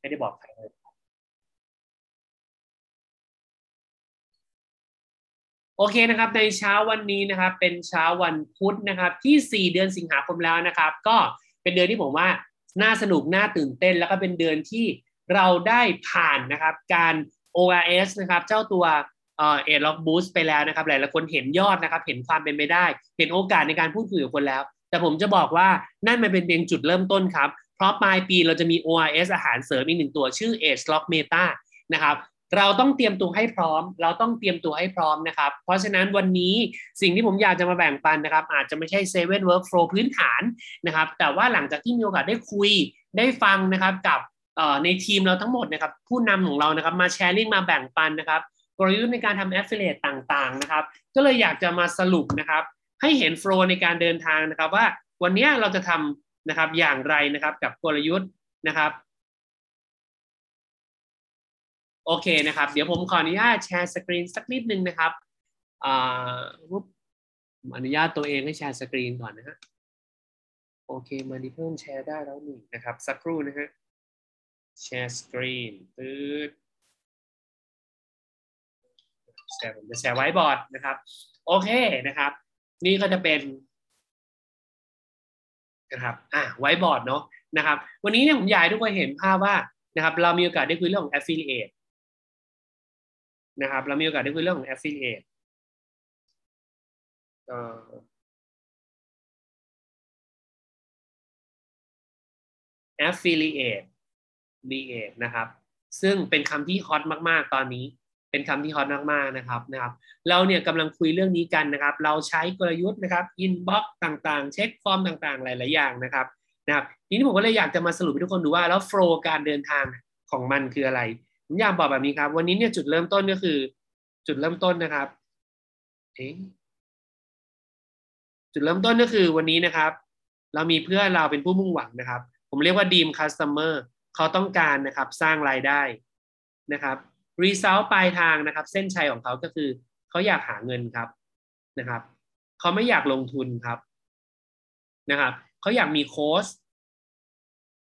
ไม่ได้บอกใครเลยโอเคนะครับในเช้าวันนี้นะครับเป็นเช้าวันพุธนะครับที่ 4 เดือนสิงหาคมแล้วนะครับ ก็เป็นเดือนที่ผมว่าน่าสนุกน่าตื่นเต้น แล้วก็เป็นเดือนที่เราได้ผ่านนะครับการ ORS นะครับเจ้าตัวเอ่อเอล็อกบูสไปแล้วนะครับหลายๆคนเห็นยอดนะครับ เห็นความเป็นไปได้ เห็นโอกาสในการพูดคุยกับคนแล้ว แต่ผมจะบอกว่านั่นมันเป็นเพียงจุดเริ่มต้นครับ เพราะปลายปีเราจะมี ORS อาหารเสริมอีกหนึ่งตัวชื่อ Age Lock Meta นะครับเราต้องเตรียมตัวให้พร้อม เราต้องเตรียมตัวให้พร้อมนะครับ เพราะฉะนั้นวันนี้สิ่งที่ผมอยากจะมาแบ่งปันนะครับ อาจจะไม่ใช่7 Workflow พื้นฐานนะครับ แต่ว่าหลังจากที่มีโอกาสได้คุยได้ฟังนะครับกับในทีมเราทั้งหมดนะครับ ผู้นำของเรานะครับมาแชร์ลิงมาแบ่งปันนะครับกลยุทธ์ในการทำ affiliate ต่างๆนะครับ ก็เลยอยากจะมาสรุปนะครับ ให้เห็น flow ในการเดินทางนะครับ ว่าวันนี้เราจะทำ นะครับอย่างไรนะครับกับกลยุทธ์นะครับโอเคนะครับ เดี๋ยวผมขออนุญาตแชร์สกรีนสักนิดนึงนะครับอ่าอนุญาตตัวเองให้แชร์สกรีนก่อนนะฮะโอเคมาดิเพิ่มแชร์ได้แล้วหนึ่งนะครับ สักครู่นะฮะแชร์สกรีนตืดแชร์ผมจะแชร์ไว้บอร์ดนะครับ โอเคนะครับ นี่ก็จะเป็น นะครับอะไว้บอร์ดเนาะนะครับวันนี้เนี่ยผมอยากให้ทุกคนเห็นภาพว่านะครับเรามีโอกาสได้คุยเรื่องของ affiliate นะครับเรามีโอกาสได้คุยเรื่องของ affiliate เอ่อ affiliate affiliate นะครับ ซึ่งเป็นคำที่ฮอตมาก ๆ ตอนนี้ เป็นคำที่ฮอตมากๆนะครับนะครับ เราเนี่ยกำลังคุยเรื่องนี้กันนะครับ เราใช้กลยุทธ์นะครับ inbox ต่างๆ เช็คฟอร์มต่างๆ หลายๆอย่างนะครับนะครับทีนี้ผมก็เลยอยากจะมาสรุปให้ทุกคนดูว่าแล้วโฟล์การเดินทางของมันคืออะไรผมอยากบอกแบบนี้ครับ วันนี้เนี่ยจุดเริ่มต้นก็คือ จุดเริ่มต้นนะครับเอ๊จุดเริ่มต้นก็คือวันนี้นะครับ เรามีเพื่อเราเป็นผู้มุ่งหวังนะครับ ผมเรียกว่า dream customer เขาต้องการนะครับ สร้างรายได้นะครับ result ปลายทางนะครับ เส้นชัยของเขาก็คือเขาอยากหาเงินครับนะครับเขาไม่อยากลงทุนครับนะครับเขาอยากมีโค้ช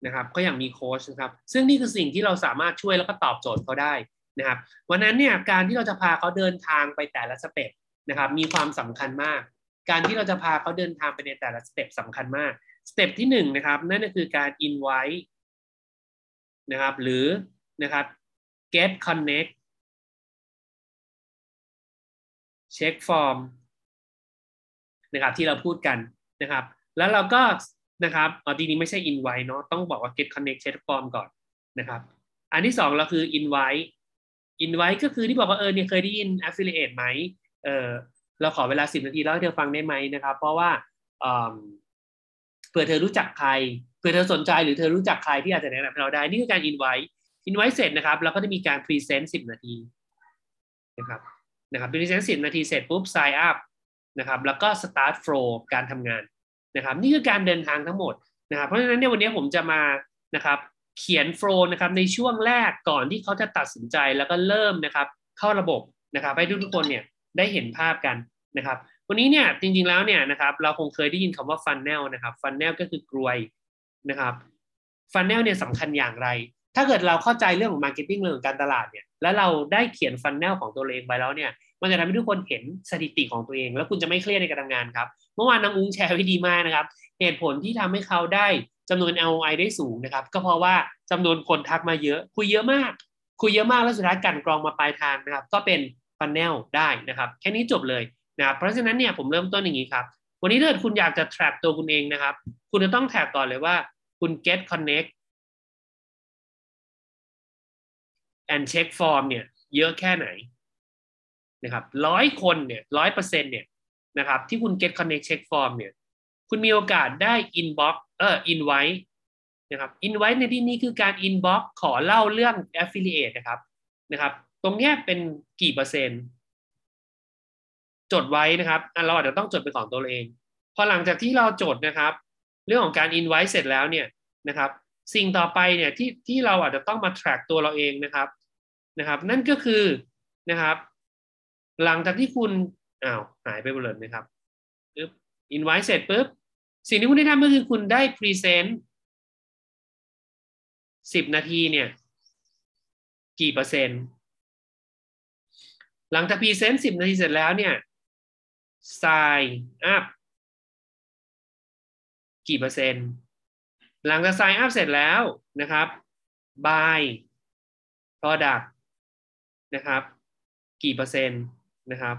นะครับเขาอยากมีโค้ชนะครับ ซึ่งนี่คือสิ่งที่เราสามารถช่วยแล้วก็ตอบโจทย์เขาได้นะครับวันนั้นเนี่ยการที่เราจะพาเขาเดินทางไปแต่ละ stepนะครับ มีความสำคัญมาก การที่เราจะพาเขาเดินทางไปในแต่ละ step สำคัญมาก step ที่หนึ่งนะครับ นั่นก็คือการ invite นะครับ หรือนะครับ get connect check form นะครับที่เราพูดกันนะครับ แล้วเราก็นะครับอ๋อทีนี้ไม่ใช่ invite เนาะต้องบอกว่า get connect check form ก่อนนะครับ อันที่สองเราคือ invite invite ก็คือที่บอกว่าเออเนี่ยเคยได้ยิน affiliate ไหมเออเราขอเวลาสิบนาทีแล้วให้เธอฟังได้ไหมนะครับ เพราะว่าเผื่อเธอรู้จักใครเผื่อเธอสนใจหรือเธอรู้จักใครที่อาจจะแนะนำให้เราได้ นี่คือการ invite invite เสร็จนะครับเราก็จะมีการ present 10นาทีนะครับนะครับ present 10นาทีเสร็จปุ๊บ sign up นะครับแล้วก็ start flow การทำงานนะครับนี่คือการเดินทางทั้งหมดนะครับเพราะฉะนั้นเนี่ยวันนี้ผมจะมานะครับเขียน flow นะครับในช่วงแรกก่อนที่เขาจะตัดสินใจแล้วก็เริ่มนะครับเข้าระบบนะครับให้ทุกๆคนเนี่ยได้เห็นภาพกันนะครับวันนี้เนี่ยจริงๆแล้วเนี่ยนะครับเราคงเคยได้ยินคำว่า funnel นะครับ funnel ก็คือกรวยนะครับ funnel เนี่ยสำคัญอย่างไร ถ้าเกิดเราเข้าใจเรื่องของ marketing เรื่องของการตลาดเนี่ยแล้วเราได้เขียน funnel ของตัวเองไปแล้วเนี่ยมันจะทำให้ทุกคนเห็นสถิติของตัวเอง แล้วคุณจะไม่เครียดในการทำงานครับเมื่อวานน้องอุ้งแชร์ไว้ดีมากนะครับเหตุผลที่ทำให้เขาได้จำนวน LOI ได้สูงนะครับก็เพราะว่าจำนวนคนทักมาเยอะ คุยเยอะมาก คุยเยอะมากแล้วสุดท้ายกันกรองมาปลายทางนะครับ ก็เป็นฟันแนลได้นะครับ แค่นี้จบเลยนะครับเพราะฉะนั้นเนี่ยผมเริ่มต้นอย่างนี้ครับวันนี้ถ้าเกิดคุณอยากจะ track ตัวคุณเองนะครับ คุณจะต้อง track ก่อนเลยว่าคุณ get connect and check form เนี่ยเยอะแค่ไหนนะครับร้อยคนเนี่ยร้อยเปอร์เซ็นเนี่ยนะครับที่คุณ get connect check form เนี่ยคุณมีโอกาสได้ inbox เออ invite นะครับ invite ในที่นี้คือการ inbox ขอเล่าเรื่อง affiliate นะครับนะครับ ตรงเนี้ยเป็นกี่เปอร์เซ็นต์ จดไว้นะครับเราอาจจะต้องจดเป็นของตัวเอง พอหลังจากที่เราจดนะครับ เรื่องของการ invite เสร็จแล้วเนี่ยนะครับ สิ่งต่อไปเนี่ยที่ที่เราอาจจะต้องมา track ตัวเราเองนะครับนะครับ นั่นก็คือนะครับ หลังจากที่คุณอ้าวหายไปหมดเลยนะครับปึ๊บ invite เสร็จปุ๊บสิ่งที่คุณได้ทำก็คือคุณได้ present สิบนาทีเนี่ย กี่เปอร์เซ็นต์ หลังจากพรีเซนต์สิบนาทีเสร็จแล้วเนี่ย sign up กี่เปอร์เซ็นต์ หลังจาก sign up เสร็จแล้วนะครับ buy product นะครับ กี่เปอร์เซ็นต์นะครับ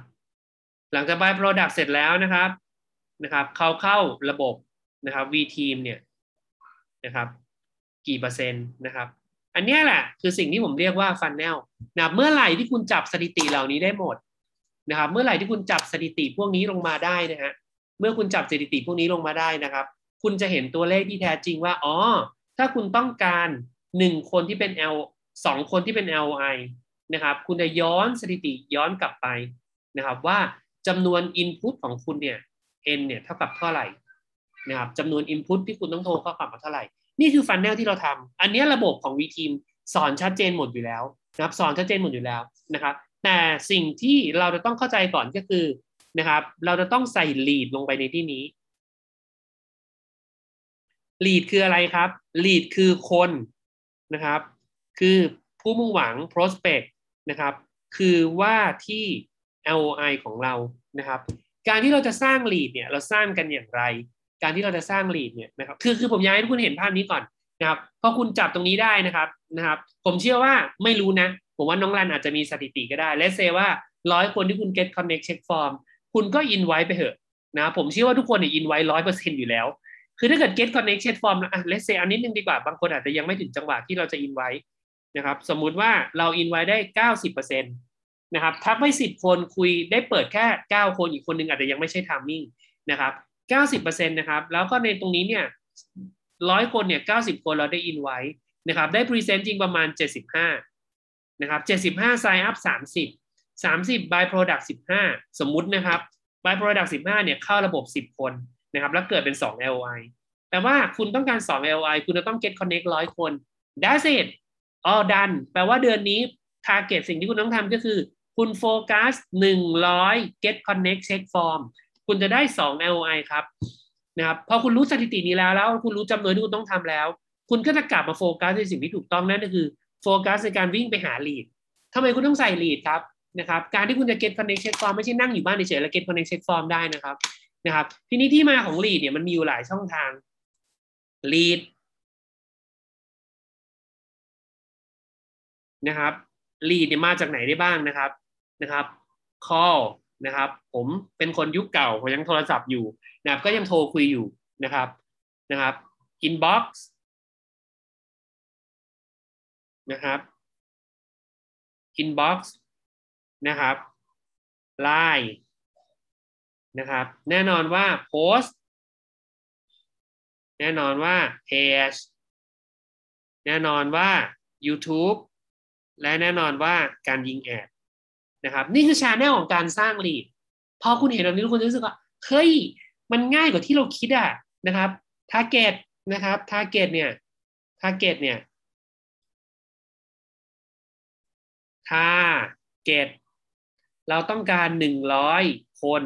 หลังจาก buy product เสร็จแล้วนะครับนะครับเขาเข้าระบบนะครับ V team เนี่ยนะครับ กี่เปอร์เซ็นต์นะครับ อันนี้แหละคือสิ่งที่ผมเรียกว่าฟันแนลนะเมื่อไหร่ที่คุณจับสถิติเหล่านี้ได้หมดนะครับ เมื่อไหร่ที่คุณจับสถิติพวกนี้ลงมาได้นะฮะเมื่อคุณจับสถิติพวกนี้ลงมาได้นะครับ คุณจะเห็นตัวเลขที่แท้จริงว่าอ๋อถ้าคุณต้องการหนึ่งคนที่เป็น L สองคนที่เป็น LI นะครับ คุณจะย้อนสถิติย้อนกลับไปนะครับ ว่าจำนวน Input ของคุณเนี่ย n เนี่ยเท่ากับเท่าไหร่นะครับจำนวน Input ที่คุณต้องโทรเข้ากลับมาเท่าไหร่ นี่คือฟันแนลที่เราทำอันนี้ระบบของ VTeam สอนชัดเจนหมดอยู่แล้วนะครับสอนชัดเจนหมดอยู่แล้วนะครับแต่สิ่งที่เราจะต้องเข้าใจก่อนก็คือนะครับ เราจะต้องใส่ lead ลงไปในที่นี้ lead คืออะไรครับ lead คือคนนะครับ คือผู้มุ่งหวัง prospect นะครับ คือว่าที่ LOI ของเรานะครับ การที่เราจะสร้าง lead เนี่ยเราสร้างกันอย่างไร การที่เราจะสร้าง lead เนี่ยนะครับคือคือผมอยากให้ทุกคนเห็นภาพนี้ก่อนนะครับพอคุณจับตรงนี้ได้นะครับนะครับ ผมเชื่อว่าไม่รู้นะ ผมว่าน้องรันอาจจะมีสถิติก็ได้ let's say ว่าร้อยคนที่คุณ get connect check form คุณก็อินไว้ไปเถอะนะผมเชื่อว่าทุกคนเนี่ยอินไว้ร้อยเปอร์เซ็นต์อยู่แล้ว คือถ้าเกิด get connect check form อะ let's say อันนิดนึงดีกว่า บางคนอาจจะยังไม่ถึงจังหวะที่เราจะอินไว้นะครับ สมมุติว่าเราอินไว้ได้เก้าสิบเปอร์เซ็นต์นะครับทักไม่สิบคนคุยได้เปิดแค่เก้าคนอีกคนนึงอาจจะยังไม่ใช่ timing นะครับเก้าสิบเปอร์เซ็นต์นะครับ แล้วก็ในตรงนี้เนี่ยร้อยคนเนี่ยเก้าสิบคนเราได้อินไว้นะครับ ได้ present จริงประมาณเจ็ดสิบห้านะครับเจ็ดสิบห้า sign up สามสิบสามสิบ buy product สิบห้าสมมุตินะครับ buy product สิบห้าเนี่ยเข้าระบบสิบคน นะครับแล้วเกิดเป็นสอง LOI แต่ว่าคุณต้องการสอง LOI คุณจะต้อง get connect ร้อยคน that's it all done แปลว่าเดือนนี้ target สิ่งที่คุณต้องทำก็คือ คุณโฟกัสหนึ่งร้อย get connect check form คุณจะได้สอง LOI ครับนะครับพอคุณรู้สถิตินี้แล้วแล้วคุณรู้จำนวนที่คุณต้องทำแล้ว คุณก็จะกลับมาโฟกัสในสิ่งที่ถูกต้องนั่นก็คือโฟกัสในการวิ่งไปหา lead ทำไมคุณต้องใส่ lead ครับนะครับ การที่คุณจะ get connect check form ไม่ใช่นั่งอยู่บ้านเฉยๆแล้ว get connect check form ได้นะครับ นะครับ ทีนี้ที่มาของ lead เนี่ยมันมีอยู่หลายช่องทาง lead นะครับ lead เนี่ยมาจากไหนได้บ้างนะครับนะครับ call นะครับ ผมเป็นคนยุคเก่าผมยังโทรศัพท์อยู่นะครับ ก็ยังโทรคุยอยู่นะครับนะครับ inbox นะครับ inbox นะครับ line นะครับ แน่นอนว่า post แน่นอนว่า page แน่นอนว่า YouTube และแน่นอนว่าการยิง ad นะครับ นี่คือ channel ของการสร้าง lead พอคุณเห็นแบบนี้ทุกคนจะรู้สึกว่าเฮ้ยมันง่ายกว่าที่เราคิดอะนะครับ target นะครับ target เนี่ย target เนี่ย target เราต้องการหนึ่งร้อยคน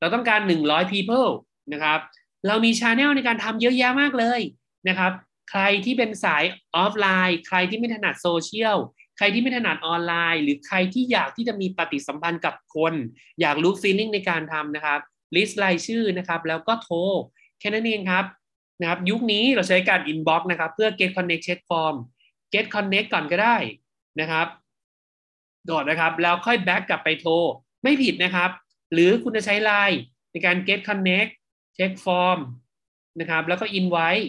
เราต้องการหนึ่งร้อย people นะครับ เรามี channel ในการทำเยอะแยะมากเลยนะครับ ใครที่เป็นสายออฟไลน์ ใครที่ไม่ถนัดโซเชียล ใครที่ไม่ถนัดออนไลน์ หรือใครที่อยากที่จะมีปฏิสัมพันธ์กับคน อยากรู้ feeling ในการทำนะครับ list รายชื่อนะครับ แล้วก็โทร แค่นั้นเองครับนะครับ ยุคนี้เราใช้การ inbox นะครับ เพื่อ get connect check form get connect ก่อนก็ได้นะครับก่อนนะครับ แล้วค่อย back กลับไปโทร ไม่ผิดนะครับ หรือคุณจะใช้ไลน์ในการ get connect check form นะครับ แล้วก็ invite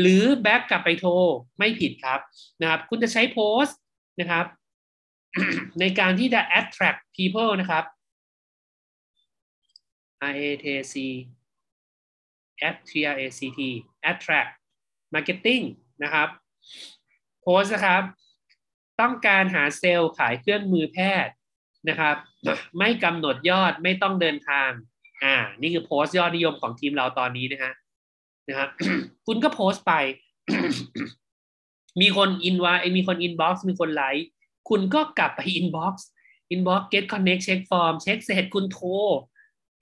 หรือ back กลับไปโทรไม่ผิดครับนะครับ คุณจะใช้โพสต์นะครับ ในการที่จะ attract people นะครับ R A T C at T R A C T attract marketing นะครับ โพสนะครับ ต้องการหาเซลล์ขายเครื่องมือแพทย์นะครับ ไม่กำหนดยอดไม่ต้องเดินทาง อ่า นี่คือโพสต์ยอดนิยมของทีมเราตอนนี้นะฮะนะครับคุณก็โพสต์ไป มีคนอินวามีคน inbox มีคนไลค์คุณก็กลับไป inbox inbox get connect check form เช็คเสร็จคุณโทร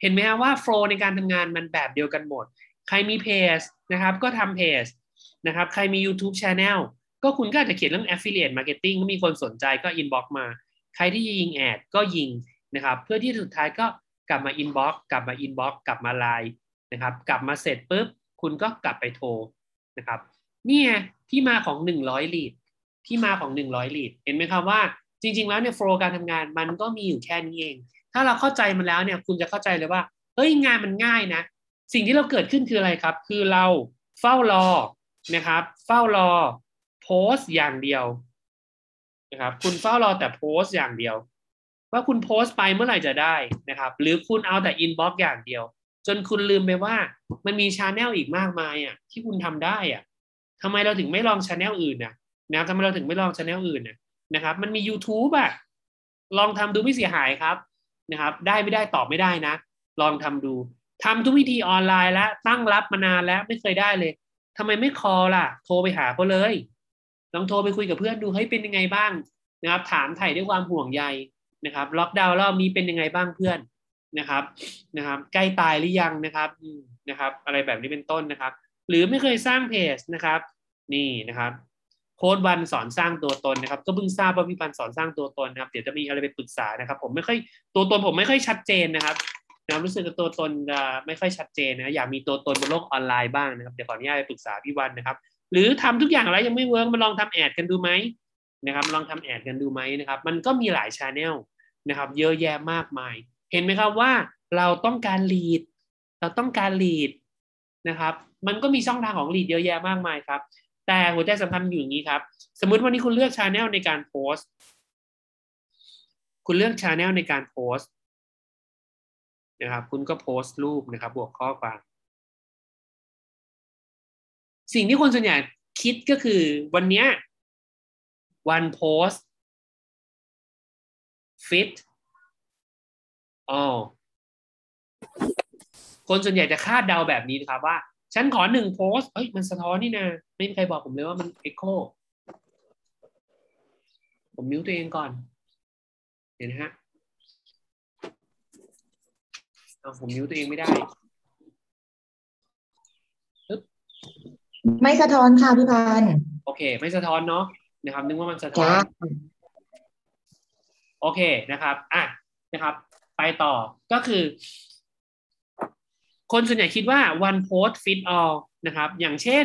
เห็นไหมฮะว่า flow ในการทำงานมันแบบเดียวกันหมด ใครมีเพจนะครับ ก็ทำเพจนะครับ ใครมี YouTube Channel ก็คุณก็อาจจะเขียนเรื่อง affiliate marketing ก็มีคนสนใจก็ inbox มา ใครที่ยิงแอดก็ยิง นะครับ เพื่อที่สุดท้ายก็กลับมา inbox กกลับมา inbox กกลับมาไลน์นะครับ กลับมาเสร็จปุ๊บคุณก็กลับไปโทรนะครับนี่ที่มาของ 100 lead ที่มาของ 100 lead เห็นไหมครับว่าจริง ๆ แล้วเนี่ยโฟล์การทำงานมันก็มีอยู่แค่นี้เอง ถ้าเราเข้าใจมันแล้วเนี่ยคุณจะเข้าใจเลยว่าเฮ้ยงานมันง่ายนะ สิ่งที่เราเกิดขึ้นคืออะไรครับ คือเราเฝ้ารอนะครับ เฝ้ารอโพสต์อย่างเดียวนะครับ คุณเฝ้ารอแต่โพสต์อย่างเดียว ว่าคุณโพสต์ไปเมื่อไหร่จะได้นะครับ หรือคุณเอาแต่ inbox อย่างเดียว จนคุณลืมไปว่า มันมี channel อีกมากมายอะที่คุณทำได้อะทำไมเราถึงไม่ลอง channel อื่นนะนะทำไมเราถึงไม่ลอง channel อื่นนะนะครับ มันมี YouTube อะลองทำดูไม่เสียหายครับนะครับ ได้ไม่ได้ตอบไม่ได้นะ ลองทำดูทำทุกวิธีออนไลน์แล้วตั้งรับมานานแล้วไม่เคยได้เลยทำไมไม่คอล่ะ โทรไปหาเขาเลยลองโทรไปคุยกับเพื่อนดูเฮ้ยเป็นยังไงบ้างนะครับ ถามไถ่ด้วยความห่วงใย นะครับล็อกดาวน์รอบนี้เป็นยังไงบ้างเพื่อนนะครับนะครับ ใกล้ตายหรือยังนะครับนะครับ อะไรแบบนี้เป็นต้นนะครับ หรือไม่เคยสร้างเพจนะครับ นี่นะครับโค้ดวันสอนสร้างตัวตนนะครับ ก็เพิ่งทราบว่าพี่ปันสอนสร้างตัวตนนะครับ เดี๋ยวจะมีอะไรไปปรึกษานะครับ ผมไม่ค่อยตัวตนผมไม่ค่อยชัดเจนนะครับนะรู้สึกตัวตนจะไม่ค่อยชัดเจนนะอยากมีตัวตนบนโลกออนไลน์บ้างนะครับเดี๋ยวขออนุญาตไปปรึกษาพี่วันนะครับ หรือทำทุกอย่างแล้วยังไม่ work มาลองทำ ad กันดูไหมนะครับ ลองทำ ad กันดูไหมนะครับ มันก็มีหลาย channel นะครับ เยอะแยะมากมาย เห็นไหมครับว่าเราต้องการ lead เราต้องการ lead นะครับ มันก็มีช่องทางของ lead เยอะแยะมากมายครับ แต่หัวใจสำคัญอยู่อย่างนี้ครับ สมมุติวันนี้คุณเลือก channel ในการโพสต์ คุณเลือกชาแนลในการโพสต์นะครับ คุณก็โพสต์รูปนะครับ บวกข้อความ สิ่งที่คนส่วนใหญ่คิดก็คือวันนี้วันโพสต์ ฟิตอ๋อคนส่วนใหญ่จะคาดเดาแบบนี้นะครับว่า ฉันขอหนึ่งโพสต์เอ้ยมันสะท้อนนี่นะไม่มีใครบอกผมเลยว่ามันเอ็กโคผมมิวตัวเองก่อน เห็นไหมฮะเอาผมนิ้วตัวเองไม่ได้ไม่สะท้อนค่ะพี่พัน โอเค ไม่สะท้อนเนาะนะครับ นึกว่ามันสะท้อน โอเคนะครับอะนะครับ ไปต่อก็คือ คนส่วนใหญ่คิดว่า one post fit all นะครับ อย่างเช่น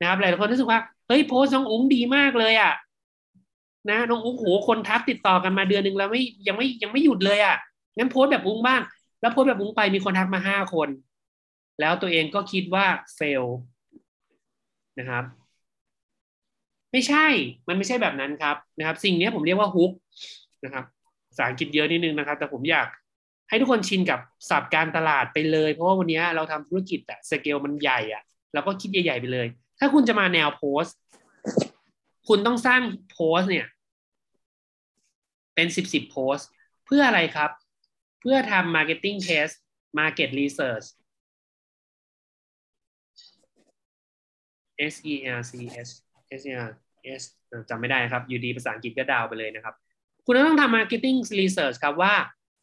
นะครับหลายคนรู้สึกว่าเฮ้ยโพสน้องอุ้งดีมากเลยอะ่ะนะน้องอุ้งโหคนทักติดต่อกันมาเดือนหนึ่งแล้วไม่ยังไม่ยังไม่หยุดเลยอะ่ะงั้นโพสแบบอุ้งบ้าง แล้วโพสแบบมุ้งไปมีคนทักมาห้าคน แล้วตัวเองก็คิดว่าเฟลนะครับ ไม่ใช่มันไม่ใช่แบบนั้นครับนะครับ สิ่งนี้ผมเรียกว่าฮุกนะครับ ษาอังกฤษเยอะนิดนึงนะครับ แต่ผมอยากให้ทุกคนชินกับศัพท์การตลาดไปเลย เพราะว่าวันนี้เราทำธุรกิจอะสเกลมันใหญ่อะเราก็คิดใหญ่ๆไปเลย ถ้าคุณจะมาแนวโพสคุณต้องสร้างโพสเนี่ย เป็นสิบสิบโพสเพื่ออะไรครับ เพื่อทำ marketing test market research S E R C S S E R S จำไม่ได้ครับ อยู่ดีภาษาอังกฤษก็ดาวไปเลยนะครับ คุณต้องทำ marketing research ครับว่า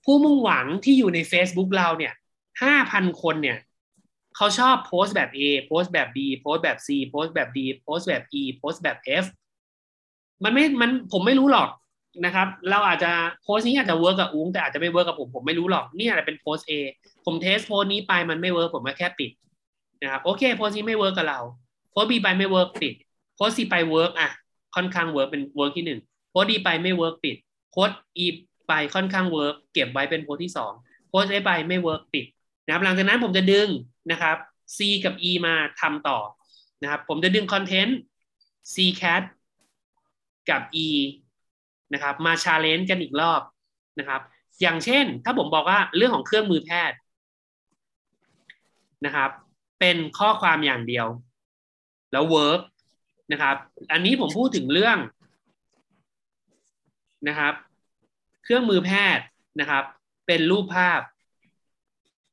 ผู้มุ่งหวังที่อยู่ใน Facebook เราเนี่ยห้าพันคนเนี่ยเขาชอบโพสแบบ A โพสแบบ B โพสแบบ C โพสแบบ D โพสแบบ E โพสแบบ F มันไม่ มันผมไม่รู้หรอกนะครับ เราอาจจะโพสนี้อาจจะ work กับอุ้งแต่อาจจะไม่ work กับผมผมไม่รู้หรอกนี่อาจจะเป็นโพส A ผม test โพสนี้ไปมันไม่ work ผมก็แค่ปิดนะครับโอเคโพสนี้ไม่ work กับเราโพส B ไปไม่ work ปิดโพส C ไป work อะค่อนข้าง work เป็น work ที่หนึ่งโพส D ไปไม่ work ปิด โพส E ไปค่อนข้าง work เก็บไว้เป็นโพสที่สองโพส F ไปไม่ work ปิดนะครับหลังจากนั้นผมจะดึงนะครับ C กับ E มาทำต่อนะครับผมจะดึงคอนเทนต์ C กับ E นะครับมา challenge กันอีกรอบนะครับ อย่างเช่น ถ้าผมบอกว่าเรื่องของเครื่องมือแพทย์นะครับ เป็นข้อความอย่างเดียว แล้ว workนะครับ อันนี้ผมพูดถึงเรื่อง นะครับ เครื่องมือแพทย์นะครับ เป็นรูปภาพ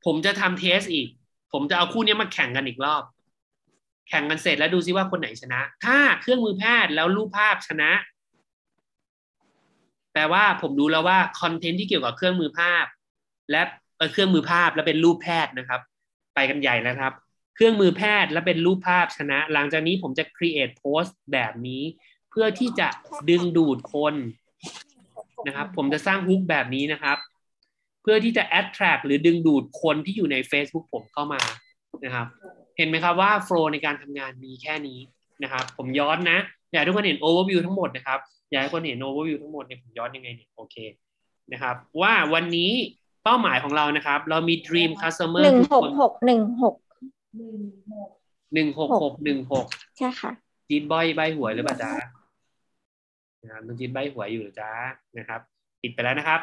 ผมจะทำเทสอีก ผมจะเอาคู่นี้มาแข่งกันอีกรอบ แข่งกันเสร็จแล้วดูซิว่าคนไหนชนะ ถ้าเครื่องมือแพทย์แล้วรูปภาพชนะ แปลว่าผมรู้แล้วว่าคอนเทนต์ที่เกี่ยวกับเครื่องมือภาพ และเครื่องมือภาพและเป็นรูปแพทย์นะครับ ไปกันใหญ่แล้วครับเครื่องมือแพทย์และเป็นรูปภาพชนะ หลังจากนี้ผมจะ create post แบบนี้ เพื่อที่จะดึงดูดคน นะครับ ผมจะสร้างฮุกแบบนี้นะครับ เพื่อที่จะ attract หรือดึงดูดคนที่อยู่ใน Facebook ผมเข้ามานะครับ เห็นไหมครับว่าโฟล์ในการทำงานมีแค่นี้นะครับ ผมย้อนนะ อยากให้ทุกคนเห็น overview ทั้งหมดนะครับ อยากให้คนเห็น overview ทั้งหมดเนี่ยผมย้อนยังไงเนี่ยโอเคนะครับ ว่าวันนี้เป้าหมายของเรานะครับ เรามี dream customer หนึ่งคือหกคนหกหนึ่งหกหนึ่งหกหกหนึ่งหกใช่ค่ะจีนบอยใบหวยหรือเปล่าจ๊ะ นะครับน้องจีนใบหวยอยู่หรือจ๊ะนะครับปิดไปแล้วนะครับ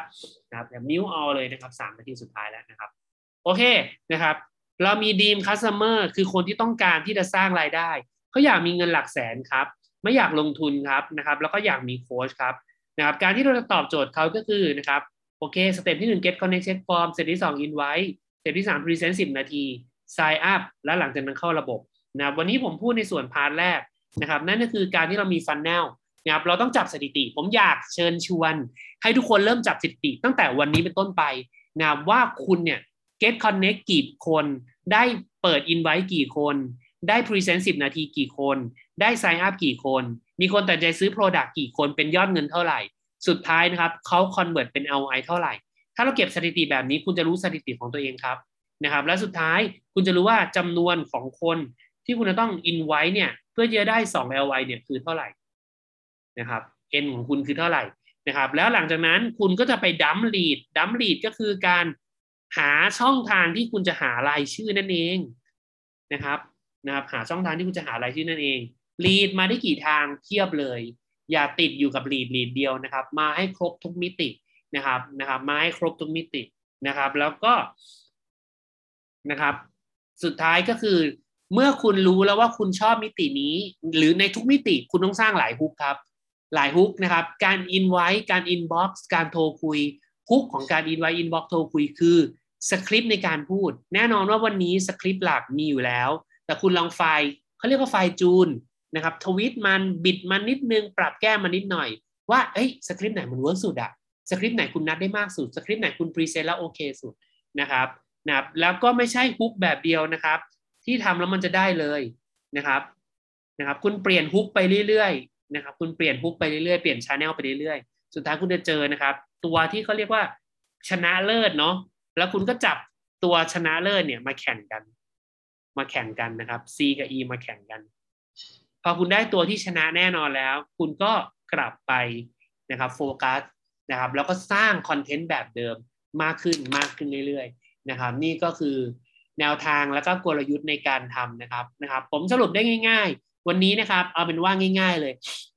นะครับมิวเอาเลยนะครับสามนาทีสุดท้ายแล้วนะครับ โอเคนะครับ เรามีดีมคัสเตอร์คือคนที่ต้องการที่จะสร้างรายได้เขาอยากมีเงินหลักแสนครับ ไม่อยากลงทุนครับนะครับ แล้วก็อยากมีโค้ชครับนะครับ การที่เราจะตอบโจทย์เขาก็คือนะครับโอเค step ที่หนึ่ง get connected form step ที่สอง invite step ที่สาม present สิบนาที sign up แล้วหลังจากนั้นเข้าระบบนะครับวันนี้ผมพูดในส่วน part แรกนะครับ นั่นก็คือการที่เรามี funnel นะครับเราต้องจับสถิติ ผมอยากเชิญชวน ให้ทุกคนเริ่มจับสถิติ ตั้งแต่วันนี้เป็นต้นไปนะว่าคุณเนี่ย get connect กี่คน ได้เปิด invite กี่คน ได้ present 10 นาทีกี่คน ได้ sign up กี่คน มีคนตัดใจซื้อ product กี่คนเป็นยอดเงินเท่าไหร่ สุดท้ายนะครับเขา convert เป็น ROI เท่าไหร่ ถ้าเราเก็บสถิติแบบนี้คุณจะรู้สถิติของตัวเองครับนะครับ และสุดท้ายคุณจะรู้ว่าจำนวนของคนที่คุณจะต้อง invite เนี่ยเพื่อจะได้ 2 ROI เนี่ยคือเท่าไหร่ นะครับ N ของคุณคือเท่าไหร่นะครับ แล้วหลังจากนั้นคุณก็จะไปดัมลีดดัมลีดก็คือการหาช่องทางที่คุณจะหารายชื่อนั่นเองนะครับนะครับ หาช่องทางที่คุณจะหารายชื่อนั่นเอง lead มาได้กี่ทางเทียบเลย อย่าติดอยู่กับ lead lead เดียวนะครับ มาให้ครบทุกมิตินะครับนะครับมาให้ครบทุกมิตินะครับ แล้วก็นะครับ สุดท้ายก็คือเมื่อคุณรู้แล้วว่าคุณชอบมิตินี้ หรือในทุกมิติคุณต้องสร้างหลาย hook ครับ หลาย hook นะครับ การ invite การ inbox การโทรคุย hook ของการ invite inbox โทรคุยคือสคริปต์ในการพูด แน่นอนว่าวันนี้สคริปต์หลักมีอยู่แล้ว แต่คุณลองไฟล์เขาเรียกว่าไฟล์จูนนะครับทวิตมันบิดมันนิดนึง ปรับแก้มันนิดหน่อย ว่าเอ้ยสคริปต์ไหนมัน work สุดอะสคริปต์ไหนคุณนัดได้มากสุดสคริปต์ไหนคุณ present แล้วโอเคสุดนะครับนะครับแล้วก็ไม่ใช่ hook แบบเดียวนะครับ ที่ทำแล้วมันจะได้เลยนะครับนะครับ คุณเปลี่ยน hook ไปเรื่อย นะครับคุณเปลี่ยน hook ไปเรื่อยๆเปลี่ยน channel ไปเรื่อยๆสุดท้ายคุณจะเจอนะครับ ตัวที่เขาเรียกว่าชนะเลิศเนาะแล้วคุณก็จับตัวชนะเลิศเนี่ยมาแข่งกัน มาแข่งกันนะครับ C กับ E มาแข่งกัน พอคุณได้ตัวที่ชนะแน่นอนแล้ว คุณก็กลับไปนะครับโฟกัสนะครับ แล้วก็สร้างคอนเทนต์แบบเดิมมากขึ้นมากขึ้นเรื่อยๆนะครับ นี่ก็คือแนวทางแล้วก็กลยุทธ์ในการทำนะครับนะครับ ผมสรุปได้ง่ายๆ วันนี้นะครับ เอาเป็นว่าง่าย ๆ เลย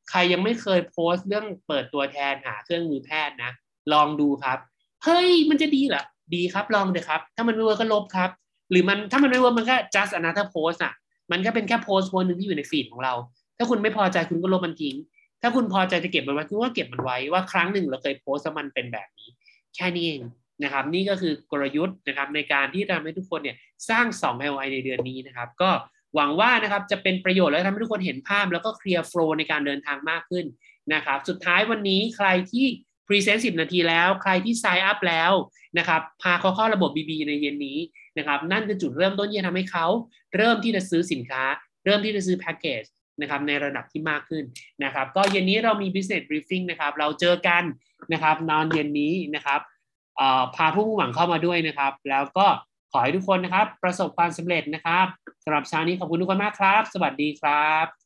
ใครยังไม่เคยโพสต์เรื่องเปิดตัวแทนหาเครื่องมือแพทย์นะ ลองดูครับ เฮ้ย มันจะดีเหรอ ดีครับ ลองเลยครับ ถ้ามันไม่ work ก็ลบครับ หรือมันถ้ามันไม่ work มันก็ just another post อะ มันก็เป็นแค่โพสต์โพสต์หนึ่งที่อยู่ใน feed ของเรา ถ้าคุณไม่พอใจคุณก็ลบมันทิ้ง ถ้าคุณพอใจจะเก็บมันไว้คุณก็เก็บมันไว้ว่าครั้งหนึ่งเราเคยโพสต์มันเป็นแบบนี้ แค่นี้เองนะครับ นี่ก็คือกลยุทธ์นะครับในการที่ทำให้ทุกคนเนี่ยสร้าง2 LI ในเดือนนี้นะครับ ก็ หวังว่านะครับจะเป็นประโยชน์และทำให้ทุกคนเห็นภาพ แล้วก็ clear flow ในการเดินทางมากขึ้นนะครับ สุดท้ายวันนี้ใครที่ present 10นาทีแล้ว ใครที่ sign up แล้วนะครับพาเขาเข้าระบบ BB ในเย็นนี้นะครับนั่นคือจุดเริ่มต้นที่จะทำให้เขาเริ่มที่จะซื้อสินค้า เริ่มที่จะซื้อแพ็กเกจนะครับในระดับที่มากขึ้นนะครับ ก็เย็นนี้เรามี business briefing นะครับ เราเจอกันนะครับตอนเย็นนี้นะครับพาผู้มุ่งหวังเข้ามาด้วยนะครับ แล้วก็ ขอให้ทุกคนนะครับ ประสบความสำเร็จนะครับสำหรับเช้านี้ขอบคุณทุกคนมากครับ สวัสดีครับ